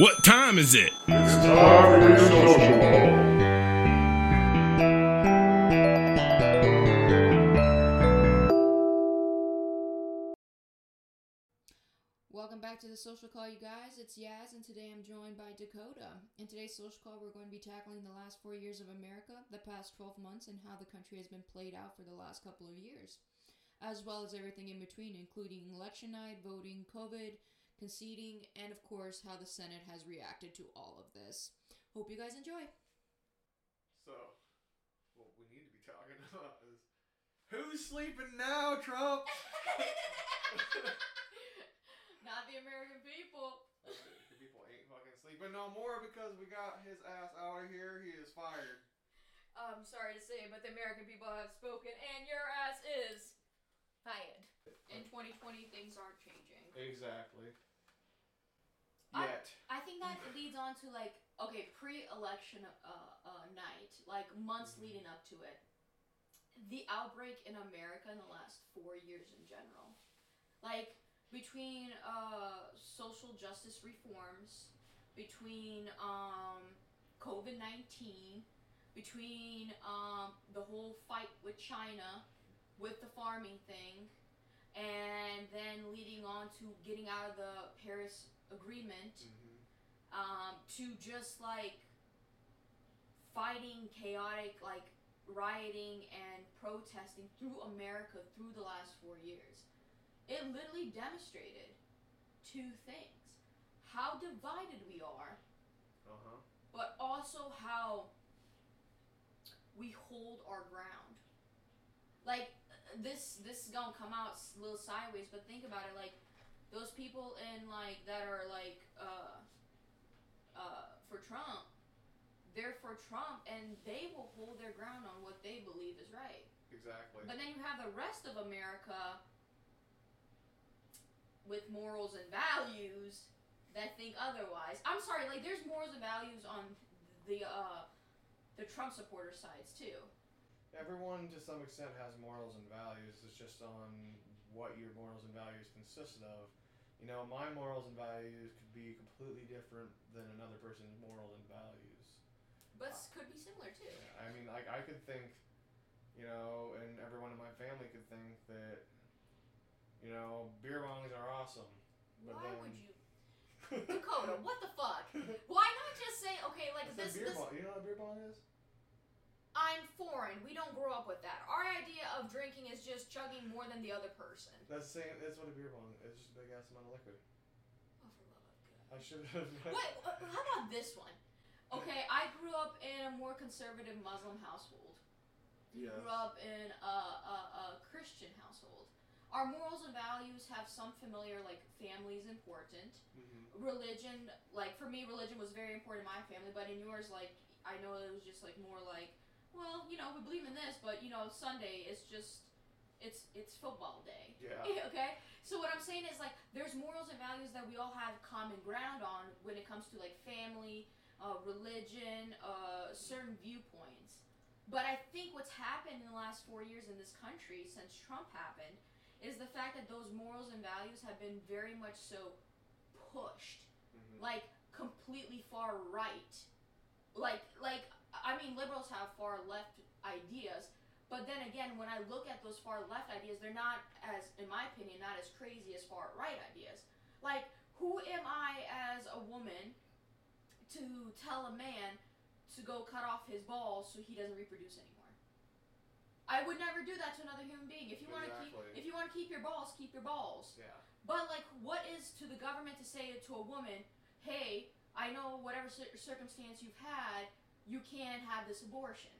What time is it? It's time for your social. Welcome back to the social call, you guys. It's Yaz, and today I'm joined by Dakota. In today's social call, we're going to be tackling the last four years of America, the past 12 months, and how the country has been played out for the last couple of years, as well as everything in between, including election night, voting, COVID, conceding, and of course, how the Senate has reacted to all of this. Hope you guys enjoy. So, what we need to be talking about is who's sleeping now, Trump? Not the American people. The People ain't fucking sleeping no more because we got his ass out of here. He is fired. I'm sorry to say, but the American people have spoken, and your ass is fired. Uh, In 2020, things aren't changing. Exactly. I- Yet. I think that leads on to like okay, pre-election uh, uh, night, like months Mhm. leading up to it. The outbreak in America in the last four years in general, like between uh, social justice reforms, between um, COVID nineteen, between um, the whole fight with China, with the farming thing, and then leading on to getting out of the Paris Agreement Mhm. um, to just like fighting chaotic like rioting and protesting through America through the last four years. It literally demonstrated two things how divided we are, Uh huh. but also how we hold our ground. Like this, this is gonna come out a little sideways, but think about it. Like those people in like that are like uh, uh, for Trump, they're for Trump, and they will hold their ground on what they believe is right. Exactly. But then you have the rest of America with morals and values that think otherwise. I'm sorry, like there's morals and values on the uh the Trump supporter sides too. Everyone, to some extent, has morals and values. It's just on what your morals and values consist of. You know, my morals and values could be completely different than another person's morals and values. But s- could be similar too. Yeah, I mean, like I could think, you know, and everyone in my family could think that, you know, beer bongs are awesome. But Why then, would you Dakota, what the fuck? Why not just say, okay, like I said this beer this bong. You know what a beer bong is? I'm foreign. We don't grow up with that. Our idea of drinking is just chugging more than the other person. That's the same. That's what a beer bong is. Just a big ass amount of liquid. Oh, for love of God. I should have. Wait, uh, how about this one? Okay, I grew up in a more conservative Muslim household. You Yes. grew up in a, a, a Christian household. Our morals and values have some familiar, like family is important. hmm Religion, like for me, religion was very important in my family, but in yours, like I know it was just like more like, you know, we believe in this, but you know, Sunday is just, it's it's football day. Yeah. okay so what i'm saying is like there's morals and values that we all have common ground on when it comes to like family uh, religion uh, certain viewpoints but i think what's happened in the last four years in this country since trump happened is the fact that those morals and values have been very much so pushed hmm like completely far right like like i mean liberals have far left ideas. But then again when i look at those far left ideas they're not as in my opinion not as crazy as far right ideas. Like who am i as a woman to tell a man to go cut off his balls so he doesn't reproduce anymore? I would never do that to another human being. If you want to keep if you want to keep your balls keep your balls. Yeah. but like, what is to the government to say to a woman, "Hey, I know whatever cir- circumstance you've had, you can have this abortion."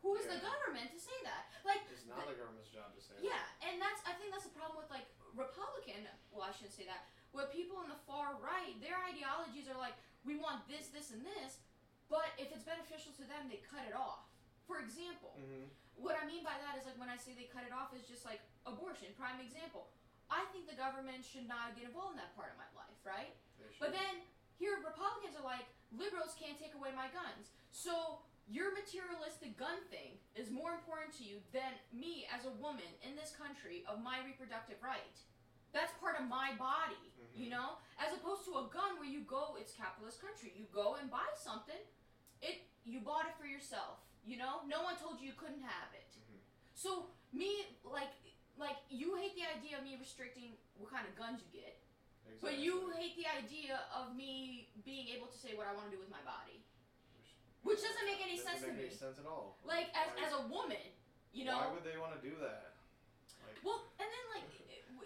Who is the government to say that? Like, It's not the government's job to say that. yeah, and that's I think that's the problem with like Republican. Well, I shouldn't say that. With people in the far right, their ideologies are like, we want this, this, and this, but if it's beneficial to them, they cut it off. For example, hmm what I mean by that is like when I say they cut it off is just like abortion, prime example. I think the government should not get involved in that part of my life, right? But then here Republicans are like liberals can't take away my guns. So your materialistic gun thing is more important to you than me as a woman in this country of my reproductive right. That's part of my body, you Mhm. know? As opposed to a gun where you go. It's capitalist country. You go and buy something. It you bought it for yourself. You know, no one told you you couldn't have it. Mhm. So me, like, like you hate the idea of me restricting what kind of guns you get, but you hate the idea of me being able to say what I want to do with my body. Which doesn't make any Doesn't sense to make any me. sense at all. Like as Why- as a woman, you know. Why would they want to do that? Like, Well, and then like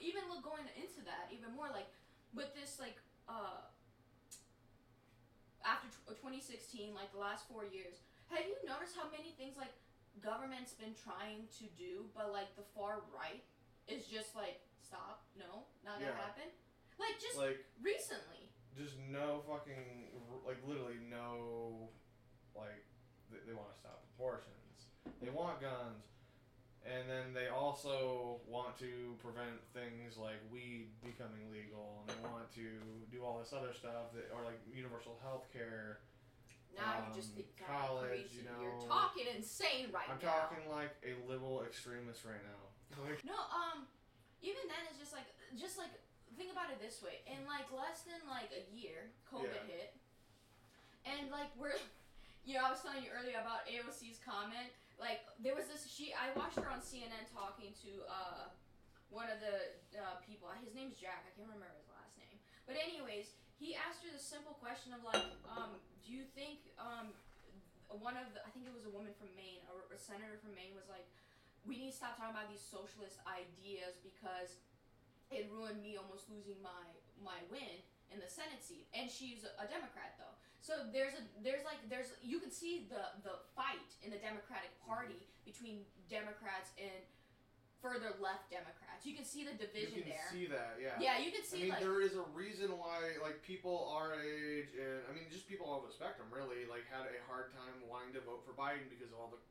even look going into that even more like with this like uh after tw- 2016 like the last four years have you noticed how many things like government's been trying to do but like the far right is just like stop no not gonna happen like just like recently just no fucking like literally no like they, they want to stop abortions they want guns and then they also want to prevent things like weed becoming legal and they want to do all this other stuff that or like universal health care now you just Um, think college, crazy. you you're talking insane right now. i'm talking like a liberal extremist right now like No, um, even then it's just like, just like, think about it this way. In like less than like a year, COVID Yeah. hit, and like we're, you know, I was telling you earlier about AOC's comment. Like there was this, she, I watched her on CNN talking to uh, one of the uh, people. His name's Jack. I can't remember his last name. But anyways, he asked her the simple question of like, um, do you think um, one of the, I think it was a woman from Maine, or a senator from Maine, was like we need to stop talking about these socialist ideas because it ruined me almost losing my my win in the Senate seat. And she's a Democrat though. So there's a there's like there's you can see the the fight in the Democratic Party between Democrats and further left Democrats. You can see the division there. you can there. see that yeah yeah, you can see. I mean, like there is a reason why, like, people our age, and I mean, just people all over the spectrum, really, like, had a hard time wanting to vote for Biden because of all the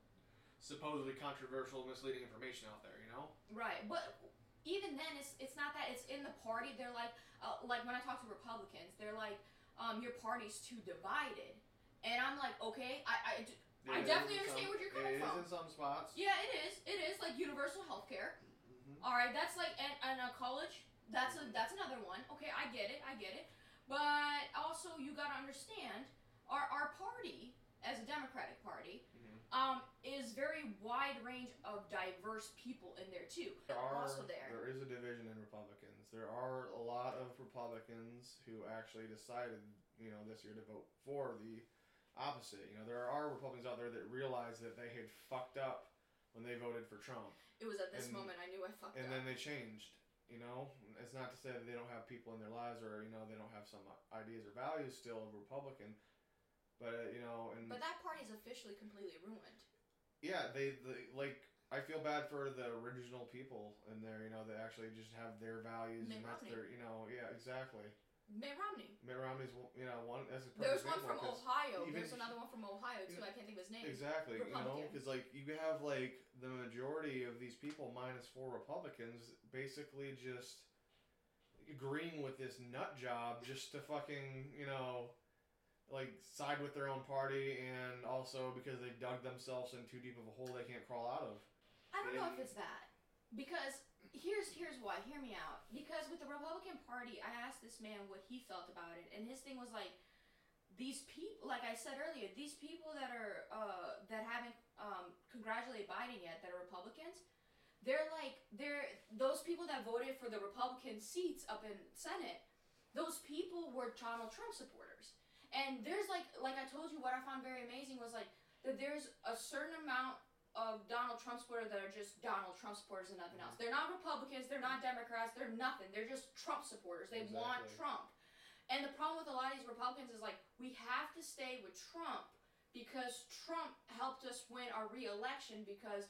supposedly controversial, misleading information out there. You know? Right, but even then, it's it's not that it's in the party. They're like, uh, like when I talk to Republicans, they're like, um, your party's too divided, and I'm like, okay, I, I I definitely understand some- where you're coming It from. is in some spots. yeah, it is, it is like universal health care. Mhm. All right, that's like and, and a college. That's a that's another one. Okay, I get it, I get it. But also, you gotta understand, our our party as a Democratic Party. Mhm. Um, is very wide range of diverse people in there too. There are also there. there is a division in Republicans. There are a lot of Republicans who actually decided, you know, this year to vote for the opposite. You know, there are Republicans out there that realized that they had fucked up when they voted for Trump. It was at this And- moment I knew I fucked and up. And then they changed. You know, it's not to say that they don't have people in their lives, or you know, they don't have some ideas or values still of Republican, but uh, you know, and But that party's officially completely ruined. yeah, they, they like. I feel bad for the original people in there. You know, that actually just have their values, Mitt and that's Romney. their. You know, yeah, exactly. Mitt Romney. Mitt Romney's, you know, one. That's a perfect There's one example, from 'cause- Ohio. even- There's another one from Ohio too. I can't think of his name. Exactly, you know, Republican. because like you have like the majority of these people minus four Republicans basically just agreeing with this nut job just to fucking you know like side with their own party and also because they dug themselves in too deep of a hole they can't crawl out of. I don't know if it's that because here's here's why. Hear me out. Because with the Republican Party, I asked this man what he felt about it, and his thing was like, these people, like I said earlier, these people that are uh, that haven't um, congratulated Biden yet, that are Republicans, they're like they're those people that voted for the Republican seats up in Senate. Those people were Donald Trump supporters, and there's like like I told you, what I found very amazing was like that there's a certain amount of Donald Trump supporters that are just Donald Trump supporters and nothing else. They're not Republicans, they're not Democrats, they're nothing. They're just Trump supporters. They want Trump. And the problem with a lot of these Republicans is like we have to stay with Trump because Trump helped us win our re-election because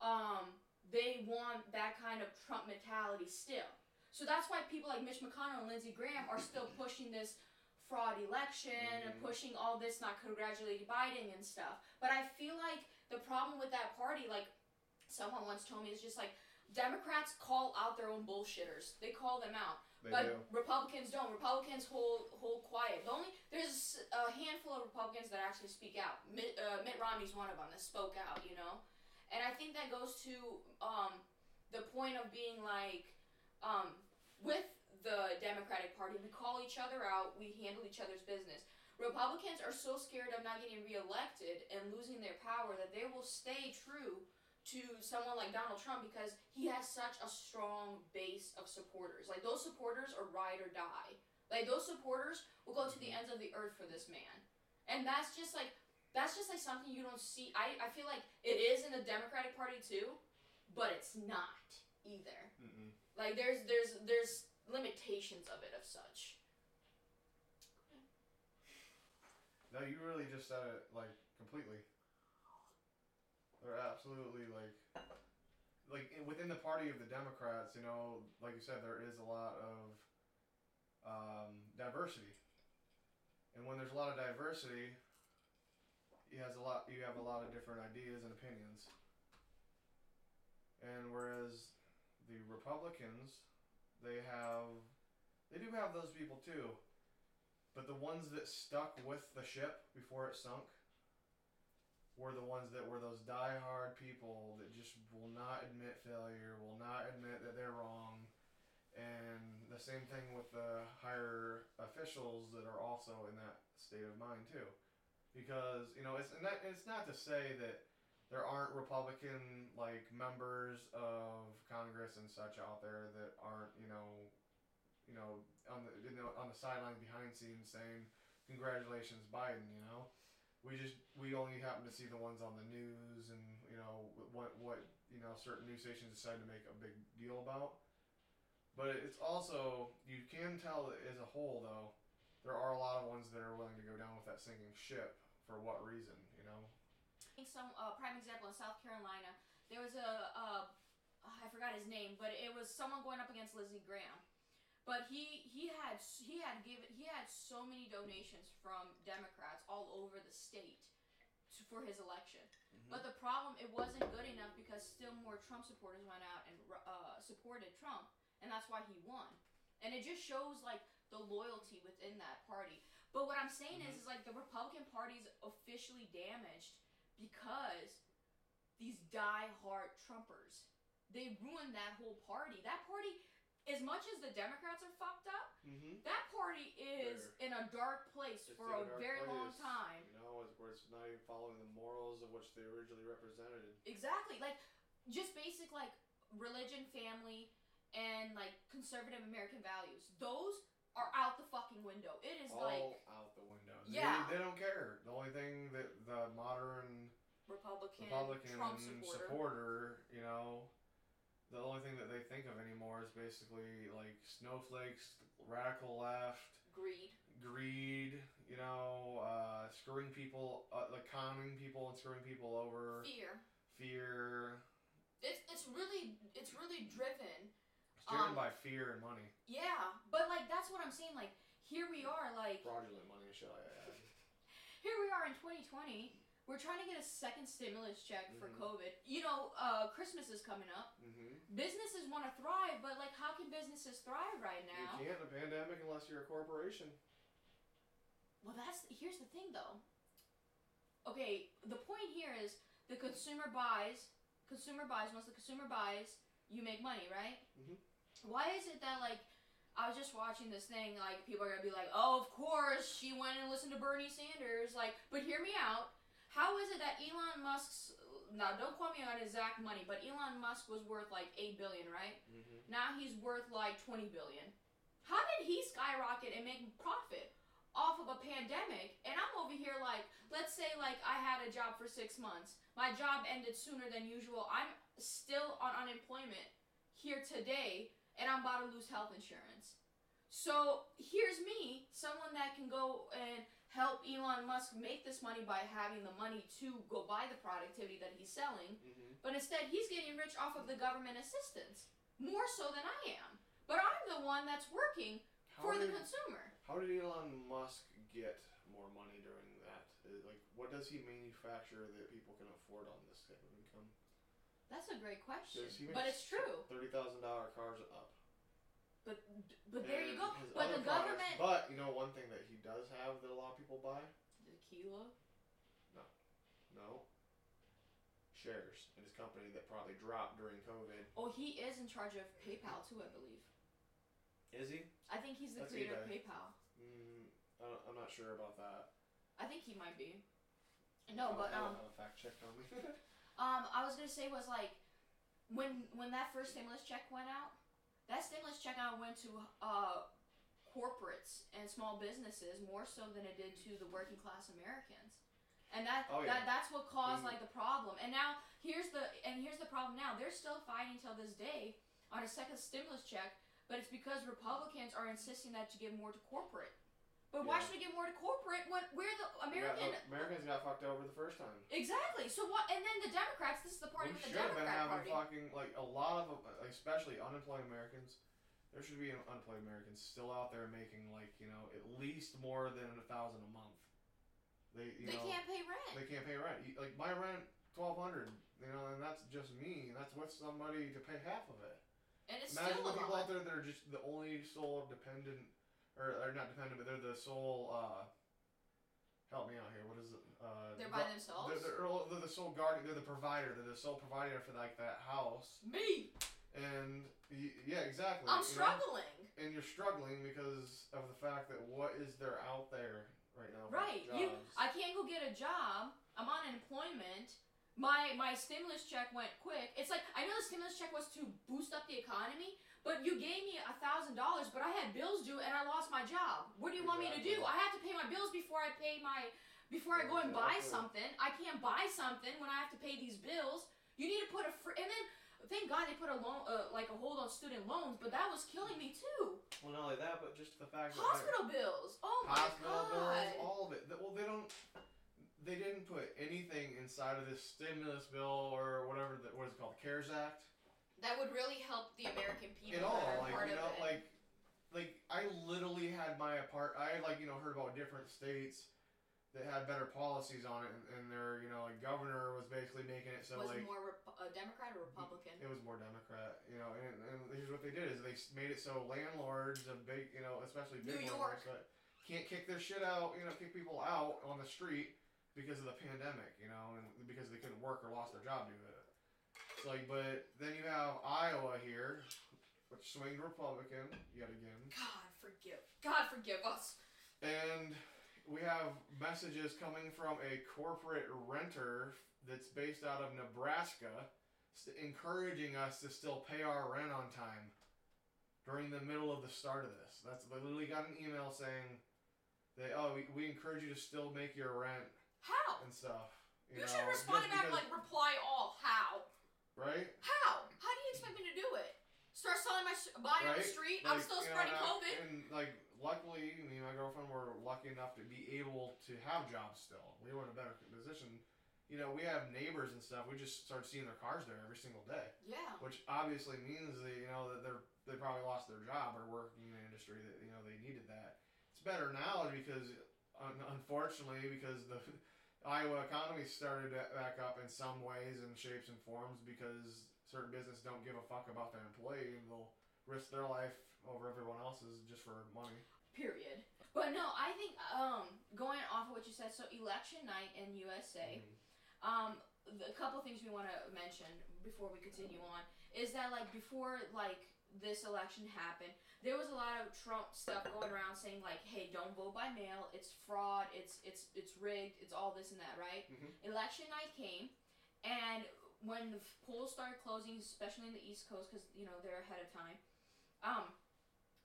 um, they want that kind of Trump mentality still. So that's why people like Mitch McConnell and Lindsey Graham are still pushing this fraud election and Mhm. pushing all this not congratulating Biden and stuff. But I feel like the problem with that party, like someone once told me, is just like Democrats call out their own bullshitters. They call them out. They but do. Republicans don't. Republicans hold hold quiet. The only there's a handful of Republicans that actually speak out. Mitt, uh, Mitt Romney's one of them that spoke out. You know, and I think that goes to um, the point of being like um, with the Democratic Party. We call each other out. We handle each other's business. Republicans are so scared of not getting reelected and losing their power that they will stay true to someone like Donald Trump because he has such a strong base of supporters. Like those supporters are ride or die. Like those supporters will go to the ends of the earth for this man. And that's just like that's just like something you don't see. I, I feel like it is in the Democratic Party too, but it's not either. Mm-mm. Like there's there's there's limitations of it of such. No, you really just said it like completely. They're absolutely like, like within the party of the Democrats, you know, like you said, there is a lot of um, diversity, and when there's a lot of diversity, you has a lot. You have a lot of different ideas and opinions. And whereas the Republicans, they have, they do have those people too. But the ones that stuck with the ship before it sunk were the ones that were those die-hard people that just will not admit failure, will not admit that they're wrong. And the same thing with the higher officials that are also in that state of mind too. Because, you know, it's not, it's not to say that there aren't Republican like members of Congress and such out there that aren't, you know, you know, on the you know, on the sideline behind scenes saying, "Congratulations, Biden." You know, we just we only happen to see the ones on the news and you know what what you know certain news stations decide to make a big deal about. But it's also you can tell as a whole though, there are a lot of ones that are willing to go down with that sinking ship for what reason, you know? Some uh, prime example in South Carolina, there was a uh, I forgot his name, but it was someone going up against Lindsey Graham. But he he had he had given he had so many donations from Democrats all over the state to, for his election. But the problem it wasn't good enough because still more Trump supporters went out and uh, supported Trump, and that's why he won. And it just shows like the loyalty within that party. But what I'm saying is, is like the Republican Party's officially damaged because these die-hard Trumpers they ruined that whole party. That party, as much as the Democrats are fucked up, Mm-hmm. that party is in a dark place for a a very long time. You know, it's where it's not even following the morals of which they originally represented. Exactly. Like just basic like religion, family, and like conservative American values. Those are out the fucking window. It is all like out the window. Yeah. They, they don't care. The only thing that the modern Republican, Republican Trump supporter. supporter, you know, the only thing that they think of anymore is basically like snowflakes, radical left, greed. greed, you know, uh, screwing people, uh, like conning people and screwing people over, Fear. fear, It's it's really it's really driven. it's driven Um, by fear and money, Yeah, but like that's what I'm saying. Like here we are, like fraudulent money, shall I add? here we are in 2020. We're trying to get a second stimulus check for Mhm. COVID. You know, uh, Christmas is coming up. Mm-hmm. Businesses want to thrive, but like, how can businesses thrive right now? You can't in a pandemic unless you're a corporation. Well, that's here's the thing though. Okay, the point here is the consumer buys. Consumer buys. Once the consumer buys, you make money, right? Mhm. Why is it that like I was just watching this thing like people are gonna be like, oh, of course she went and listened to Bernie Sanders. Like, but hear me out. How is it that Elon Musk's now don't quote me on exact money, but Elon Musk was worth like eight billion, right? Mm-hmm. Now he's worth like 20 billion. How did he skyrocket and make profit off of a pandemic? And I'm over here like, let's say like I had a job for six months. My job ended sooner than usual. I'm still on unemployment here today and I'm about to lose health insurance. So here's me, someone that can go and help Elon Musk make this money by having the money to go buy the productivity that he's selling. Mm-hmm. But instead, he's getting rich off of the government assistance more so than I am. But I'm the one that's working How for the consumer. how did Elon Musk get more money during that? Uh, Like, what does he manufacture that people can afford on this type of income? That's a great question. But it's true. Thirty thousand dollar cars up. But but there you go. But the products- government But you know one thing that he does have that a lot of people buy? tequila. No. No. Shares in his company that probably dropped during COVID. Oh, he is in charge of PayPal too, I believe. Is he? I think he's the That's creator of. PayPal. Mm, I I'm not sure about that. I think he might be. No, but um, fact check on me. um, I was gonna say was like, when when that first stimulus check went out, that stimulus check out went to uh corporates and small businesses more so than it did to the working class Americans. And that, Oh, yeah. that that's what caused Mhm. like the problem. And now here's the and here's the problem now. They're still fighting till this day on a second stimulus check, but it's because Republicans are insisting that you give more to corporate. But why should we give more to corporate when we're the got- American Americans got fucked over the first time. Exactly. So what? And then the Democrats. This is the party we with the should have been Democrat having Party. fucking like a lot of like, especially unemployed Americans. There should be unemployed Americans still out there making like you know at least more than a thousand a month. They you they know can't pay rent. they can't pay rent. Like my rent twelve hundred, you know, and that's just me. And that's with somebody to pay half of it. and it's Imagine still the people lot. out there that are just the only sole dependent, or they're not dependent, but they're the sole. uh Help me out here. What is it? Uh, They're the by gu- themselves. They're, they're, or they're the sole guardian. They're the provider. They're the sole provider for like that house. Me. And yeah, exactly. I'm you know? struggling. And you're struggling because of the fact that what is there out there right now? Right. You. I can't go get a job. I'm on unemployment. My my stimulus check went quick. It's like I know the stimulus check was to boost up the economy, but you gave me a thousand dollars, but I had bills due and I lost my job. What do you want me to do? I have to pay my bills before I pay my before I go and buy something. I can't buy something when I have to pay these bills. You need to put a fr- and then thank God they put a loan uh, like a hold on student loans, but that was killing me too. Well, not only that, but just the fact that Hospital bills. Oh my hospital God. bills, all of it. Well, they don't. They didn't put anything inside of this stimulus bill or whatever. The, what is it called? The CARES Act. That would really help the American people At all, like part you know, like, like I literally had my apart. I like you know heard about different states that had better policies on it, and, and their you know like governor was basically making it so was like more Rep- a Democrat or Republican? It was more Democrat, you know, and, and here's what they did is they made it so landlords of big, you know, especially big New landlords, York. can't kick their shit out, you know, kick people out on the street because of the pandemic, you know, and because they couldn't work or lost their job due to it. It's like, but then you have Iowa here, which swinged Republican yet again, God forgive. God forgive us. and we have messages coming from a corporate renter that's based out of Nebraska st- encouraging us to still pay our rent on time during the middle of the start of this. That's they literally got an email saying that oh we, we encourage you to still make your rent How? and stuff. You, You, know, should respond back like reply all. How? Right. How? How do you expect me to do it? Start selling my sh- body on the Right? street? I'm still spreading and COVID. And like, luckily, me and my girlfriend were lucky enough to be able to have jobs still. We were in a better position. You know, we have neighbors and stuff. We just started seeing their cars there every single day, Yeah. which obviously means that you know that they're they probably lost their job or working in an industry that you know they needed that. It's better now because un- unfortunately because the Iowa economy started ba- back up in some ways and shapes and forms because certain business don't give a fuck about their employee and they'll risk their life over everyone else's just for money. Period. But no, I think um going off of what you said, so election night in USA, um, the, a couple things we want to mention before we continue on is that like before like this election happened, there was a lot of Trump stuff going around saying like, hey, don't vote by mail, it's fraud, it's it's it's rigged, it's all this and that, right? Mhm. Election night came, and when the polls started closing, especially in the East Coast, because you know they're ahead of time, um,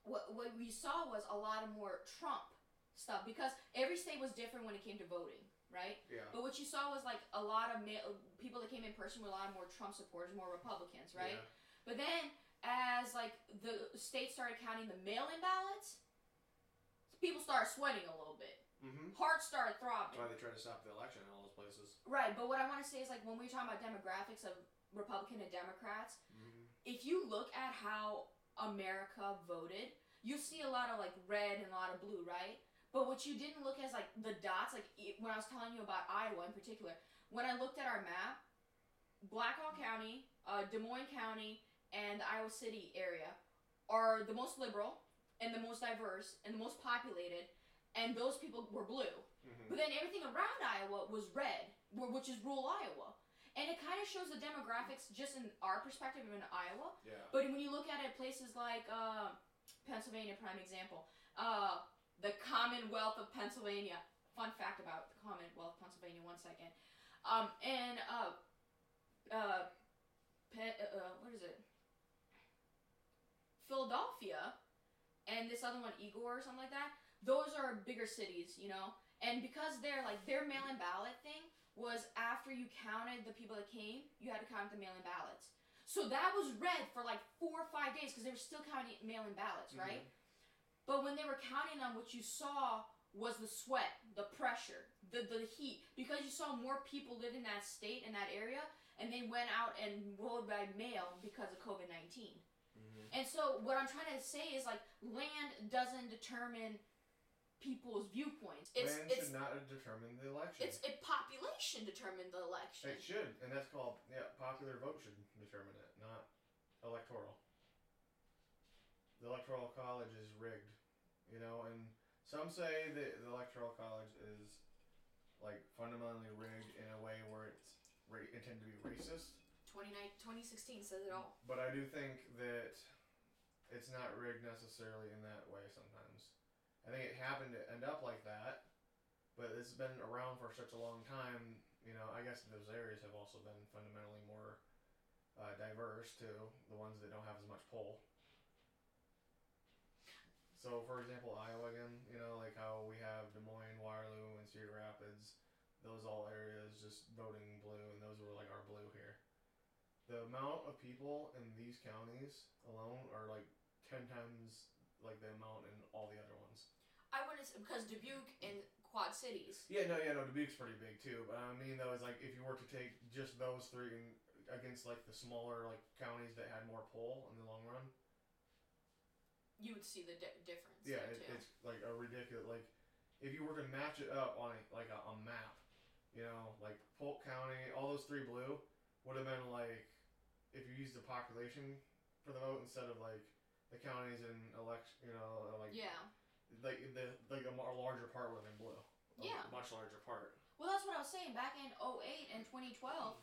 what what we saw was a lot of more Trump stuff because every state was different when it came to voting, right? Yeah. But what you saw was like a lot of ma- people that came in person were a lot more Trump supporters, more Republicans, right? Yeah. But then as like the states started counting the mail-in ballots, people started sweating a little bit. Mm-hmm. Hearts started That's throbbing. why they try to stop the election in all those places. Right, but what I want to say is like when we talk about demographics of Republican and Democrats, Mm-hmm. if you look at how America voted, you see a lot of like red and a lot of blue, right? But what you didn't look at is like the dots, like when I was telling you about Iowa in particular, when I looked at our map, Black Hawk County, uh, Des Moines County, and the Iowa City area are the most liberal and the most diverse and the most populated, and those people were blue. Mm-hmm. But then everything around Iowa was red, which is rural Iowa. And it kind of shows the demographics just in our perspective in Iowa. Yeah. But when you look at it, places like uh, Pennsylvania, prime example. Uh, the Commonwealth of Pennsylvania. Fun fact about the Commonwealth of Pennsylvania. One second. Um, and uh, uh, Pe- uh, what is it? Philadelphia, and this other one, Igor or something like that. Those are bigger cities, you know. And because they're like their mail-in ballot thing was after you counted the people that came, you had to count the mail-in ballots. So that was red for like four or five days because they were still counting mail-in ballots, right? But when they were counting them, what you saw was the sweat, the pressure, the the heat, because you saw more people live in that state in that area, and they went out and voted by mail because of COVID 19 Mhm. And so what I'm trying to say is like land doesn't determine people's viewpoints. It's Land it's should not determine the election. it's a population determine the election. It should, and that's called yeah. Popular vote should determine it, not electoral. The electoral college is rigged, you know, and some say that the electoral college is like fundamentally rigged in a way where it's ra- intended to be racist. 29 2016 says it all. But I do think that it's not rigged necessarily in that way sometimes. I think it happened to end up like that, but it's been around for such a long time. You know, I guess those areas have also been fundamentally more uh, diverse too. The ones that don't have as much pull. So, for example, Iowa again, you know, like how we have Des Moines, Waterloo, and Cedar Rapids, those all areas just voting blue, and those were like our blue here the amount of people in these counties alone are like 10 times like the amount in all the other ones. I wouldn't say, because Dubuque and Quad Cities. Yeah, no, yeah, no, Dubuque's pretty big too. But I mean, though, is like if you were to take just those three and against like the smaller like counties that had more pull in the long run, You would see the di- difference. yeah, it, it's like a ridiculous. Like if you were to match it up on a, like a, a map, you know, like Polk County, all those three blue would have been like if you used the population for the vote instead of like the counties and election, you know, like yeah. like the like a larger part been blue. A Yeah. much larger part. Well, that's what I was saying. Back in 08 and 2012,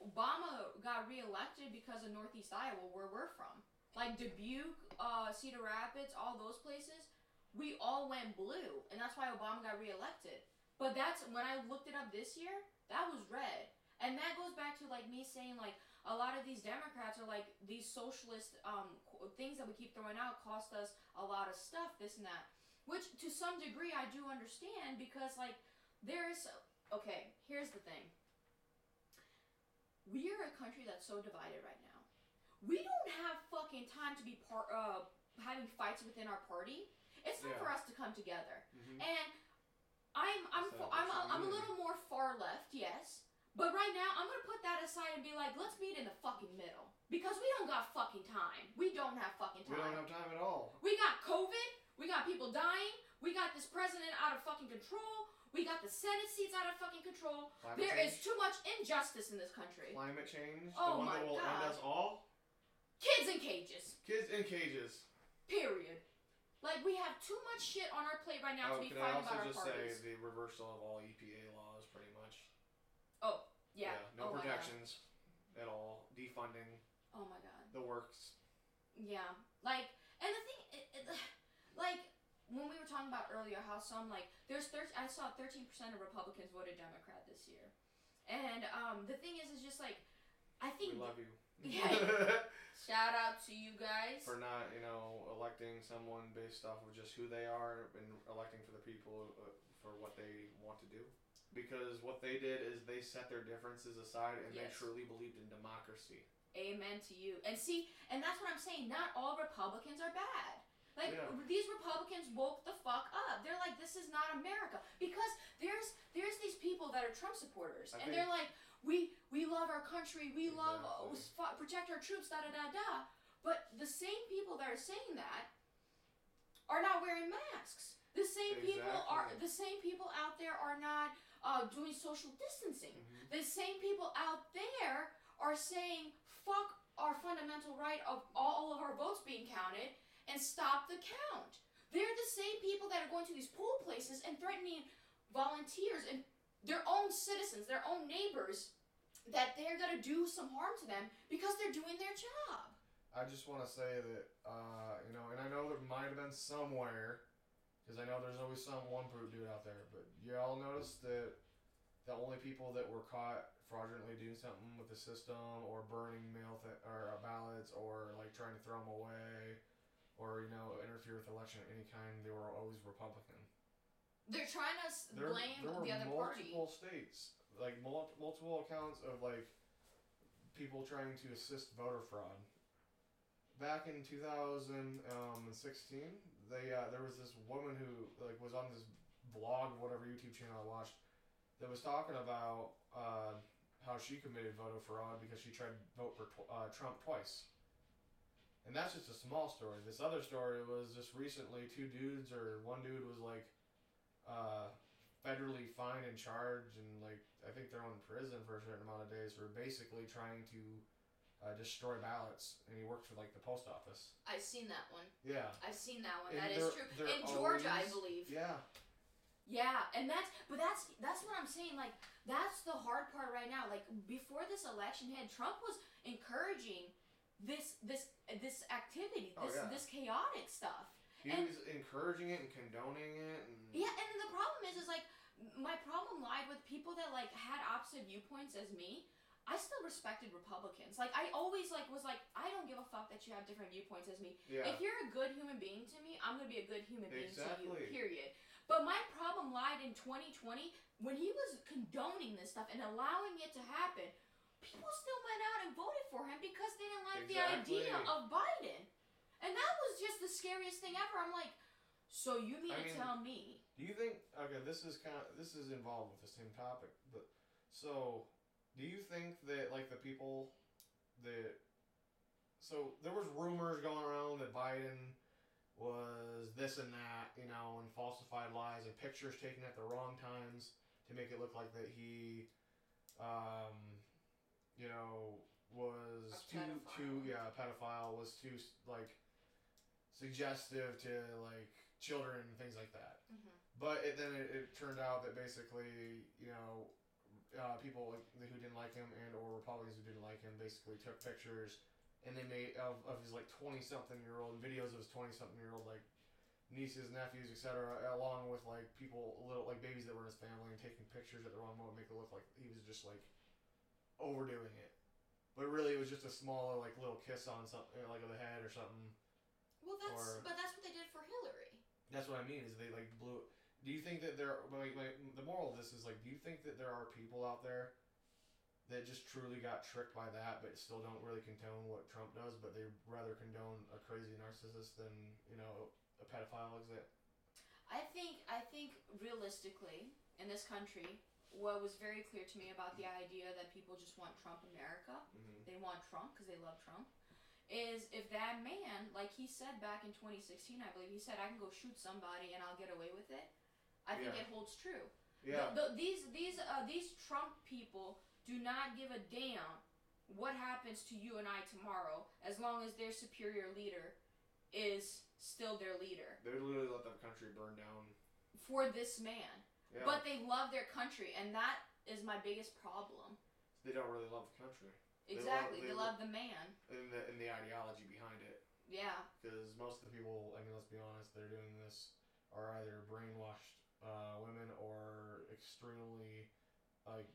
Obama got reelected because of Northeast Iowa, where we're from. Like Dubuque, uh, Cedar Rapids, all those places, we all went blue, and that's why Obama got reelected. But that's when I looked it up this year, that was red. And that goes back to like me saying like a lot of these Democrats are like these socialist um, things that we keep throwing out cost us a lot of stuff, this and that. Which to some degree I do understand because like there's okay, here's the thing. We are a country that's so divided right now. We don't have fucking time to be part uh having fights within our party. It's time Yeah. for us to come together. Mm-hmm. And I'm I'm fa- up I'm a, I'm a little more far left, yes. But right now I'm gonna put that aside and be like, let's meet in the fucking middle because we don't got fucking time. We don't have fucking time. We don't have time at all. We got COVID. We got people dying. We got this president out of fucking control. We got the Senate seats out of fucking control. Climate There is change. too much injustice in this country. climate change. Oh the one my that will end God. us all. Kids in cages. Kids in cages. Period. Like we have too much shit on our plate right now to oh, be can I also just parties. say the reversal of all EPA laws, pretty much. yeah. no oh my God. protections at all. Defunding Oh my god. the works. Yeah. Like, and the thing, it, it, like when we were talking about earlier, how some like there's thir- I saw 13% of Republicans voted Democrat this year, and um the thing is, is just like I think We love you. Yeah. shout out to you guys. for not, you know, electing someone based off of just who they are and electing for the people uh, for what they want to do. Because what they did is they set their differences aside and they truly believed in democracy. Amen to you. And see, and that's what I'm saying. Not all Republicans are bad. Like Yeah. these Republicans woke the fuck up. They're like, this is not America because there's there's these people that are Trump supporters, I and they're like, we we love our country, we love uh, protect our troops, da da da da. But the same people that are saying that are not wearing masks. The same people are the same people out there are not uh, doing social distancing. The same people out there are saying, fuck our fundamental right of all of our votes being counted and stop the count. They're the same people that are going to these pool places and threatening volunteers and their own citizens, their own neighbors, that they're going to do some harm to them because they're doing their job. I just want to say that uh, you know, and I know there might have been somewhere, because I know there's always some one brute dude out there. But y'all noticed that the only people that were caught fraudulently doing something with the system or burning mail th- or uh, ballots or like trying to throw them away or you know interfere with election of any kind, they were always Republican. They're trying to There, blame there the other party. multiple states, like mul- multiple accounts of like people trying to assist voter fraud. Back in 2016, they uh, there was this woman who like was on this vlog, whatever YouTube channel I watched, that was talking about uh, how she committed voter fraud because she tried to vote for tw- uh, Trump twice. And that's just a small story. This other story was just recently two dudes or one dude was like uh, federally fined and charged and like I think they're in prison for a certain amount of days for basically trying to uh, destroy ballots and he worked for like the post office. I've seen that one. Yeah. I've seen that one. And that is true. In Georgia, I believe. Yeah. Yeah, and that's but that's that's what I'm saying. Like that's the hard part right now. Like before this election hit, Trump was encouraging this this this activity, Oh, this yeah. this chaotic stuff. He And- was encouraging it and condoning it and Yeah, and the problem is, is like my problem lied with people that like had opposite viewpoints as me. I still respected Republicans. Like I always like was like I don't give a fuck that you have different viewpoints as me. yeah. If you're a good human being to me, I'm gonna be a good human being to you. Period. But my problem lied in 2020 when he was condoning this stuff and allowing it to happen. People still went out and voted for him because they didn't like the idea of Biden, and that was just the scariest thing ever. I'm like, so you mean I to mean- tell me? Do you think okay, this is kind of this is involved with the same topic, but so do you think that like the people that so there was rumors going around that Biden was this and that, you know, and falsified lies and pictures taken at the wrong times to make it look like that he um you know was too too yeah, a pedophile was too like suggestive to like children and things like that. Mhm. But it, then it, it turned out that basically, you know, uh, people like, who didn't like him and or Republicans who didn't like him basically took pictures and they made of, of his like twenty something year old videos of his twenty something year old like nieces, nephews, etc. Along with like people, little like babies that were in his family and taking pictures at the wrong moment, make it look like he was just like overdoing it. But really, it was just a smaller like little kiss on something eh, like of the head or something. Well, that's Or- but that's what they did for Hillary. That's what I mean. Is they like blew. Do you think that there? Like, like, the moral of this is like, do you think that there are people out there that just truly got tricked by that, but still don't really condone what Trump does, but they rather condone a crazy narcissist than you know a pedophile? Is it? I think I think realistically in this country, what was very clear to me about the idea that people just want Trump America, Mm-hmm. they want Trump because they love Trump, is if that man, like he said back in 2016, I believe he said, I can go shoot somebody and I'll get away with it. I think Yeah. it holds true. Yeah. The, the, these these uh, these Trump people do not give a damn what happens to you and I tomorrow, as long as their superior leader is still their leader. They would literally let the country burn down. For this man, Yeah. but they love their country, and that is my biggest problem. they don't really love the country They love- Exactly, they they, love- love the man. and the and the ideology behind it. Yeah, because most of the people, I mean, let's be honest, they're doing this are either brainwashed uh, women or extremely like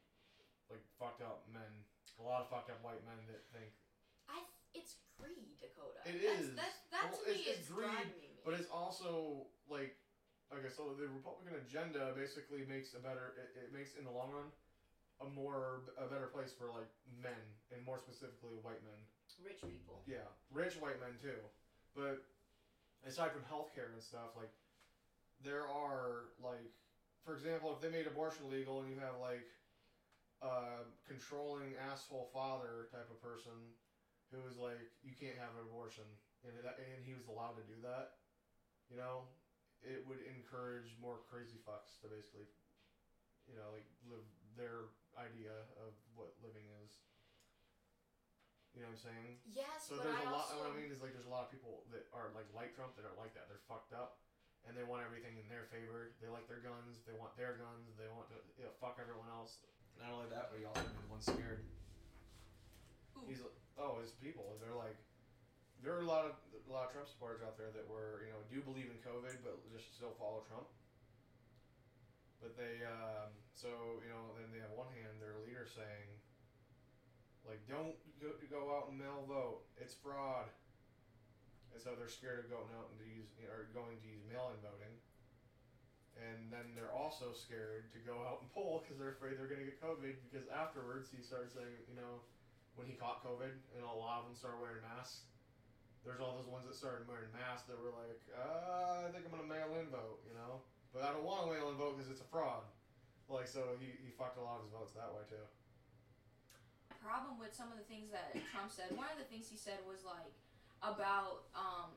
like fucked up men. A lot of fucked up white men that think, I. It's greed, Dakota. It that's, is. That's, that Well, to it's- me it's is greed, but it's also like okay, so the Republican agenda basically makes a better. It, it makes in the long run a more a better place for like men and more specifically white men. rich people. Yeah, rich white men too. But aside from healthcare and stuff, like there are like, for example, if they made abortion legal and you have like a controlling asshole father type of person who is like, you can't have an abortion, and that, and he was allowed to do that, you know, it would encourage more crazy fucks to basically, you know, like live their idea of what living is. You know what I'm saying? Yes, So but there's I a lot. also. What I mean is like there's a lot of people that are like like Trump that are like that. They're fucked up, and they want everything in their favor. They like their guns. They want their guns. They want to you know, fuck everyone else. Not only that, but he also made one scared. Who? He's oh his people. They're like there are a lot of a lot of Trump supporters out there that were you know do believe in COVID but just still follow Trump. But they um, so you know then they have one hand their leader saying like don't go, go out and mail vote it's fraud. And so they're scared of going out and to use or going to use mail-in voting. And then they're also scared to go out and poll because they're afraid they're going to get COVID. Because afterwards, he started saying, you know, when he caught COVID and a lot of them started wearing masks, there's all those ones that started wearing masks that were like, uh, I think I'm gonna mail in vote, you know, but I don't want to mail in vote because it's a fraud. Like so, he, he fucked a lot of his votes that way too. problem with some of the things that Trump said. One of the things he said was like about um,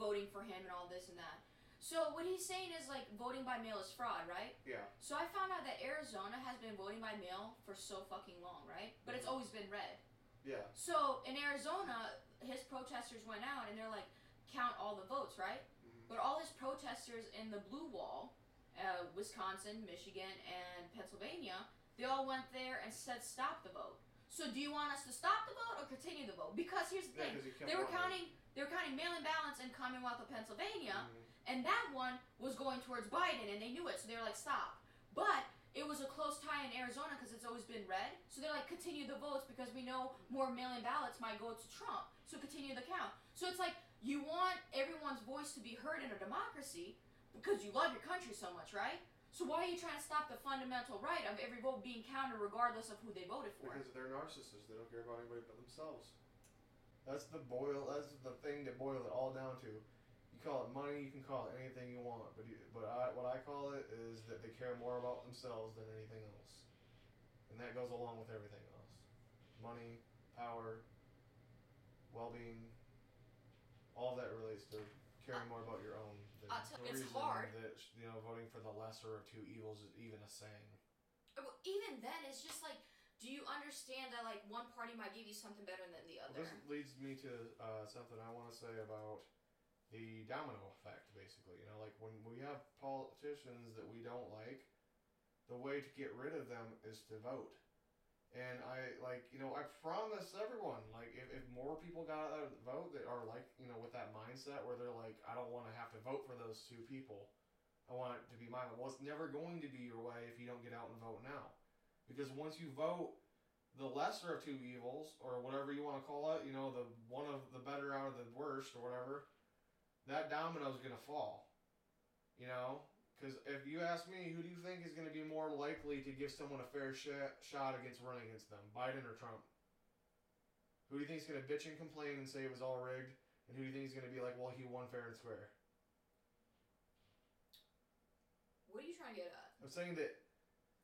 voting for him and all this and that. So what he's saying is like voting by mail is fraud, right? Yeah. So I found out that Arizona has been voting by mail for so fucking long, right? But it's always been red. Yeah. So in Arizona, his protesters went out and they're like, count all the votes, right? Mhm. But all his protesters in the blue wall, uh, Wisconsin, Michigan, and Pennsylvania, they all went there and said stop the vote. So do you want us to stop the vote or continue the vote? Because here's the Yeah, thing: 'cause he kept they were counting, they were counting mail-in ballots in Commonwealth of Pennsylvania, Mhm. and that one was going towards Biden, and they knew it, so they were like, stop. But it was a close tie in Arizona because it's always been red, so they're like, continue the votes because we know more mail in ballots might go to Trump, so continue the count. So it's like, you want everyone's voice to be heard in a democracy because you love your country so much, right? So why are you trying to stop the fundamental right of every vote being counted regardless of who they voted for? Because they're narcissists. They don't care about anybody but themselves. That's the boil. That's the thing to boil it all down to. You call it money. You can call it anything you want. But you, but I, what I call it is that they care more about themselves than anything else, and that goes along with everything else. Money, power, well-being. All that relates to caring more about your own. Than I'll tell- the it's hard. that you know voting for the lesser of two evils is even a saying. Well, even then, it's just like, do you understand that like one party might give you something better than the Well, other? this leads me to uh, something I want to say about the domino effect, basically. You know, like when we have politicians that we don't like, the way to get rid of them is to vote. And I like, you know, I promise everyone, like, if, if more people got out to vote that are like, you know, with that mindset where they're like, I don't want to have to vote for those two people. I want it to be mine. Well, it's never going to be your way if you don't get out and vote now. Because once you vote the lesser of two evils, or whatever you want to call it, you know, the one of the better out of the worst, or whatever, that domino's gonna fall. You know, because if you ask me, who do you think is going to be more likely to give someone a fair sh- shot against running against them, Biden or Trump? Who do you think is going to bitch and complain and say it was all rigged, and who do you think is going to be like, well, he won fair and square? What are you trying to get at? I'm saying that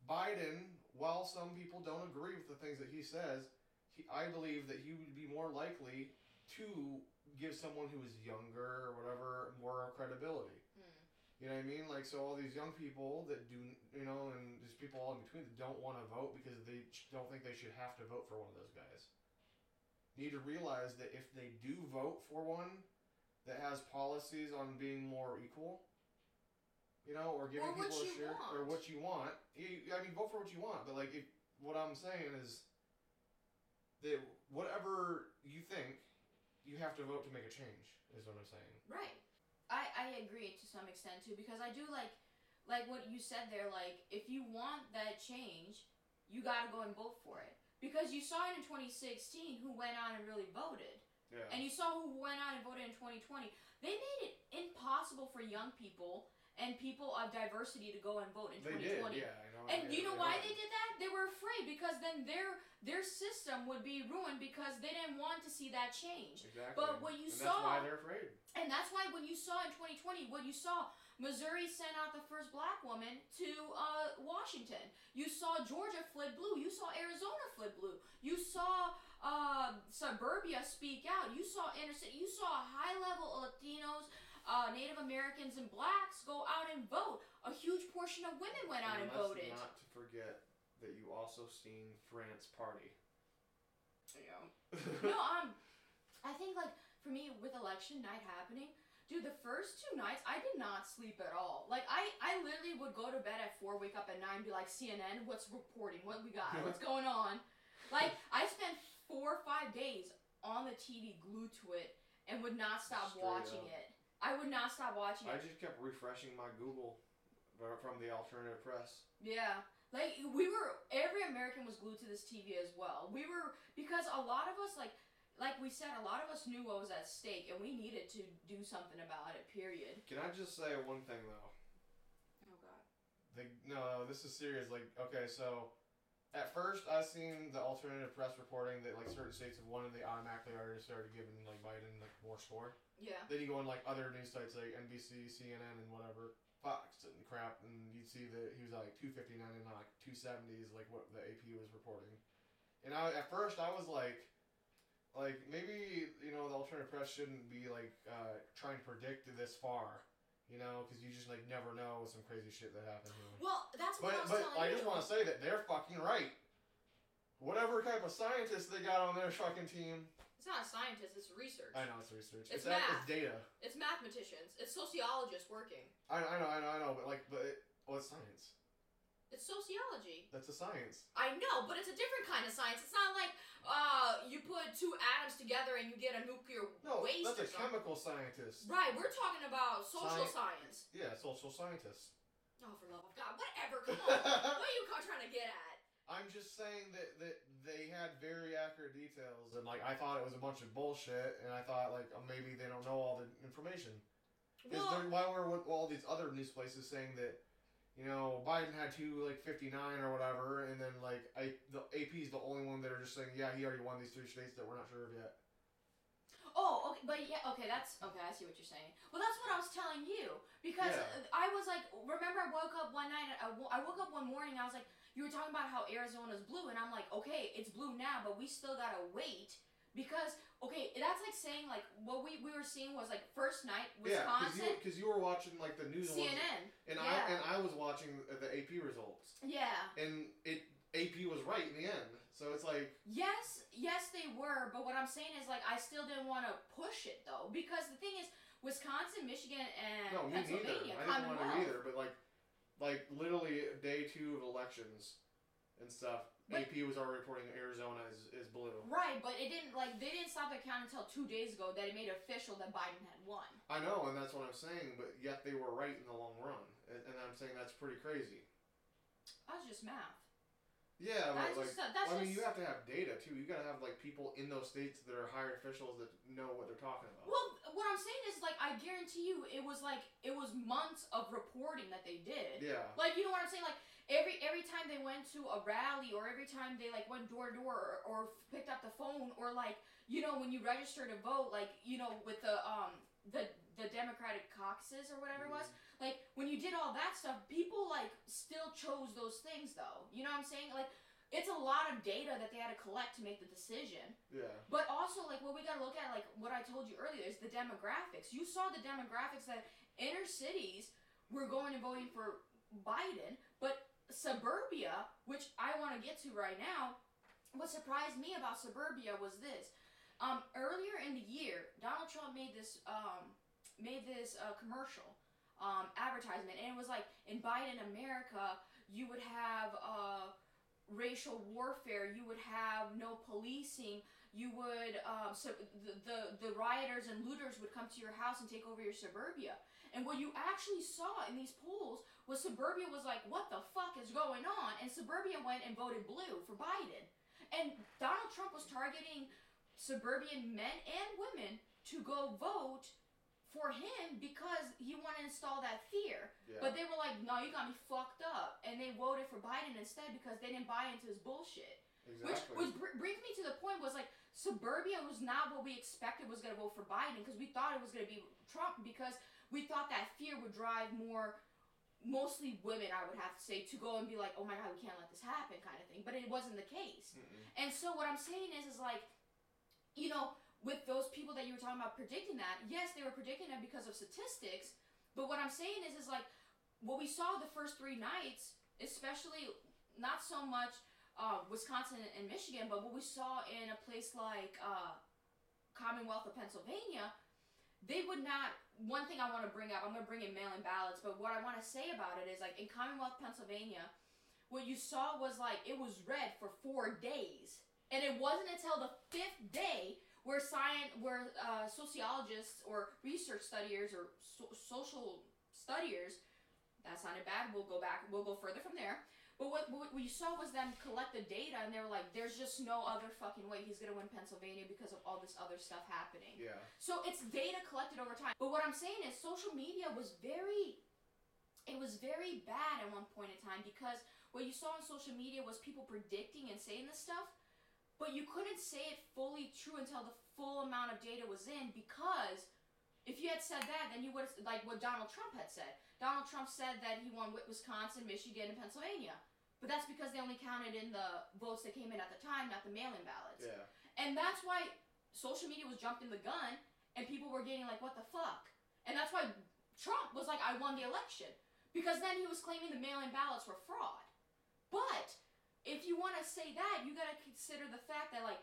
Biden, while some people don't agree with the things that he says, he, I believe that he would be more likely to give someone who is younger or whatever more credibility. Hmm. You know what I mean? Like, so all these young people that do, you know, and there's people all in between that don't want to vote because they don't think they should have to vote for one of those guys. Need to realize that if they do vote for one that has policies on being more equal, you know, or giving Or people a share, or what you want, you, I mean, vote for what you want. But like, if what I'm saying is that whatever you think, you have to vote to make a change. Is what I'm saying. Right. I, I agree to some extent too because I do like like what you said there like if you want that change you got to go and vote for it because you saw it in 2016 who went out and really voted Yeah. and you saw who went out and voted in 2020 they made it impossible for young people and people of diversity to go and vote in They 2020 did, yeah. Know. and do you know yeah, why yeah. they did that? They were afraid because then their their system would be ruined because they didn't want to see that change. Exactly. But what you and saw- That's why they're afraid. And that's why when you saw in 2020, what you saw, Missouri sent out the first black woman to uh, Washington. You saw Georgia flip blue. You saw Arizona flip blue. You saw uh, suburbia speak out. You saw inner city. You saw high level Latinos, uh, Native Americans, and blacks go out and vote. A huge portion of women went out and let's voted. Not to forget that you also seen France party. Yeah. no, um, I think like for me with election night happening, dude, the first two nights I did not sleep at all. Like I, I literally would go to bed at four, wake up at nine, be like CNN, what's reporting, what we got, what's going on. Like I spent four or five days on the TV, glued to it, and would not stop Straight watching up. it. I would not stop watching I it. just kept refreshing my Google from the alternative press. Yeah. Like we were every American was glued to this TV as well. We were because a lot of us like like we said, a lot of us knew what was at stake and we needed to do something about it, period. Can I just say one thing though? Oh god. The, no, this is serious. Like, okay, so at first I seen the alternative press reporting that like certain states have won and they automatically already started giving like Biden like more score. Yeah. Then you go on like other news sites like NBC, CNN, and whatever, Fox and crap, and you'd see that he was like 259 and not like 270s, like what the AP was reporting. And I at first I was like, like maybe you know the alternative press shouldn't be like uh, trying to predict this far, you know, because you just like never know some crazy shit that happened here. Well, that's what I But was but telling I you. just want to say that they're fucking right. Whatever type of scientists they got on their fucking team, It's not a scientist, it's research. I know it's research. It's that- math. it's data. It's mathematicians. It's sociologists working. I, I know, I know, I know, but like, but it, what's science? It's sociology. That's a science. I know, but it's a different kind of science. It's not like uh you put two atoms together and you get a nuclear No, waste that's a something. chemical scientist. Right, we're talking about social science. Yeah, social scientists. Oh, for love of God, whatever. Come on. what are you trying to get at? I'm just saying that that they had very accurate details, and like I thought it was a bunch of bullshit, and I thought like oh, maybe they don't know all the information. Is Well, there, why were all these other news places saying that, you know, Biden had two like fifty nine or whatever, and then like I, the AP is the only one that are just saying, yeah, he already won these three states that we're not sure of yet. oh, okay, but yeah, okay, that's okay. I see what you're saying. Well, that's what I was telling you because Yeah. Uh, I was like, remember, I woke up one night. I I woke up one morning. I was like, you were talking about how Arizona's blue, and I'm like, okay, it's blue now, but we still gotta wait because okay, that's like saying like what we, we were seeing was like first night Yeah, because you Wisconsin, because you were watching like the news ones, CNN. and yeah. I and I was watching the AP results, Yeah. and it AP was right in the end. So it's like Yes, yes, they were. But what I'm saying is, like, I still didn't want to push it though, because the thing is, Wisconsin, Michigan, and no, me neither. I didn't want to either, but like like literally day two of elections and stuff. But- AP was already reporting Arizona is, is blue. Right, but it didn't like they didn't stop the count until two days ago that it made official that Biden had won. I know, and that's what I'm saying. But yet they were right in the long run, and, and I'm saying that's pretty crazy. That's just math. Yeah, That's like just that's I mean, you have to have data too. You gotta have like people in those states that are hired officials that know what they're talking about. well, what I'm saying is, like, I guarantee you, it was like it was months of reporting that they did. yeah, Like, you know what I'm saying? Like every every time they went to a rally, or every time they like went door to door, or, or picked up the phone, or like you know when you register to vote, like you know with the um the the Democratic caucuses or whatever it was. Like when you did all that stuff, people like still chose those things though. You know what I'm saying? Like it's a lot of data that they had to collect to make the decision. yeah, But also, like, what we gotta look at, like, what I told you earlier, is the demographics. You saw the demographics that inner cities were going and voting for Biden, suburbia, which I want to get to right now, what surprised me about suburbia was this. Um, earlier in the year, Donald Trump made this um, made this uh, commercial um, advertisement, and it was like in Biden America, you would have uh, racial warfare, you would have no policing, you would um, so the, the the rioters and looters would come to your house and take over your suburbia. And what you actually saw in these polls was suburbia was like, what the fuck is going on? And suburbia went and voted blue for Biden. And Donald Trump was targeting suburban men and women to go vote for him because he wanted to install that fear. yeah. But they were like, no, you got me fucked up. And they voted for Biden instead because they didn't buy into his bullshit. Which, exactly. which br- brings me to the point was like, suburbia was not what we expected was going to vote for Biden because we thought it was going to be Trump because we thought that fear would drive more, mostly women, I would have to say, to go and be like, oh my God, we can't let this happen kind of thing. But it wasn't the case. Mm-mm. And so what I'm saying is, is like, you know, with those people that you were talking about predicting that, yes, they were predicting that because of statistics. But what I'm saying is, is like, what we saw the first three nights, especially not so much uh, Wisconsin and Michigan, but what we saw in a place like uh, Commonwealth of Pennsylvania, they would not. One thing I want to bring up, I'm going to bring in mail-in ballots, but what I want to say about it is like in Commonwealth, Pennsylvania, what you saw was like it was red for four days, and it wasn't until the fifth day where science, where uh, sociologists or research studiers or so- social studiers, that sounded bad. We'll go back. We'll go further from there. But what, what we saw was them collect the data, and they were like, "There's just no other fucking way he's gonna win Pennsylvania because of all this other stuff happening." Yeah. So it's data collected over time. But what I'm saying is social media was very it was very bad at one point in time because what you saw on social media was people predicting and saying this stuff, but you couldn't say it fully true until the full amount of data was in because if you had said that, then you would have like what Donald Trump had said. Donald Trump said that he won Wi- Wisconsin, Michigan, and Pennsylvania. But that's because they only counted in the votes that came in at the time, not the mail-in ballots. Yeah. And that's why social media was jumped in the gun and people were getting like, what the fuck? And that's why Trump was like, I won the election. Because then he was claiming the mail in ballots were fraud. But if you want to say that, you got to consider the fact that, like,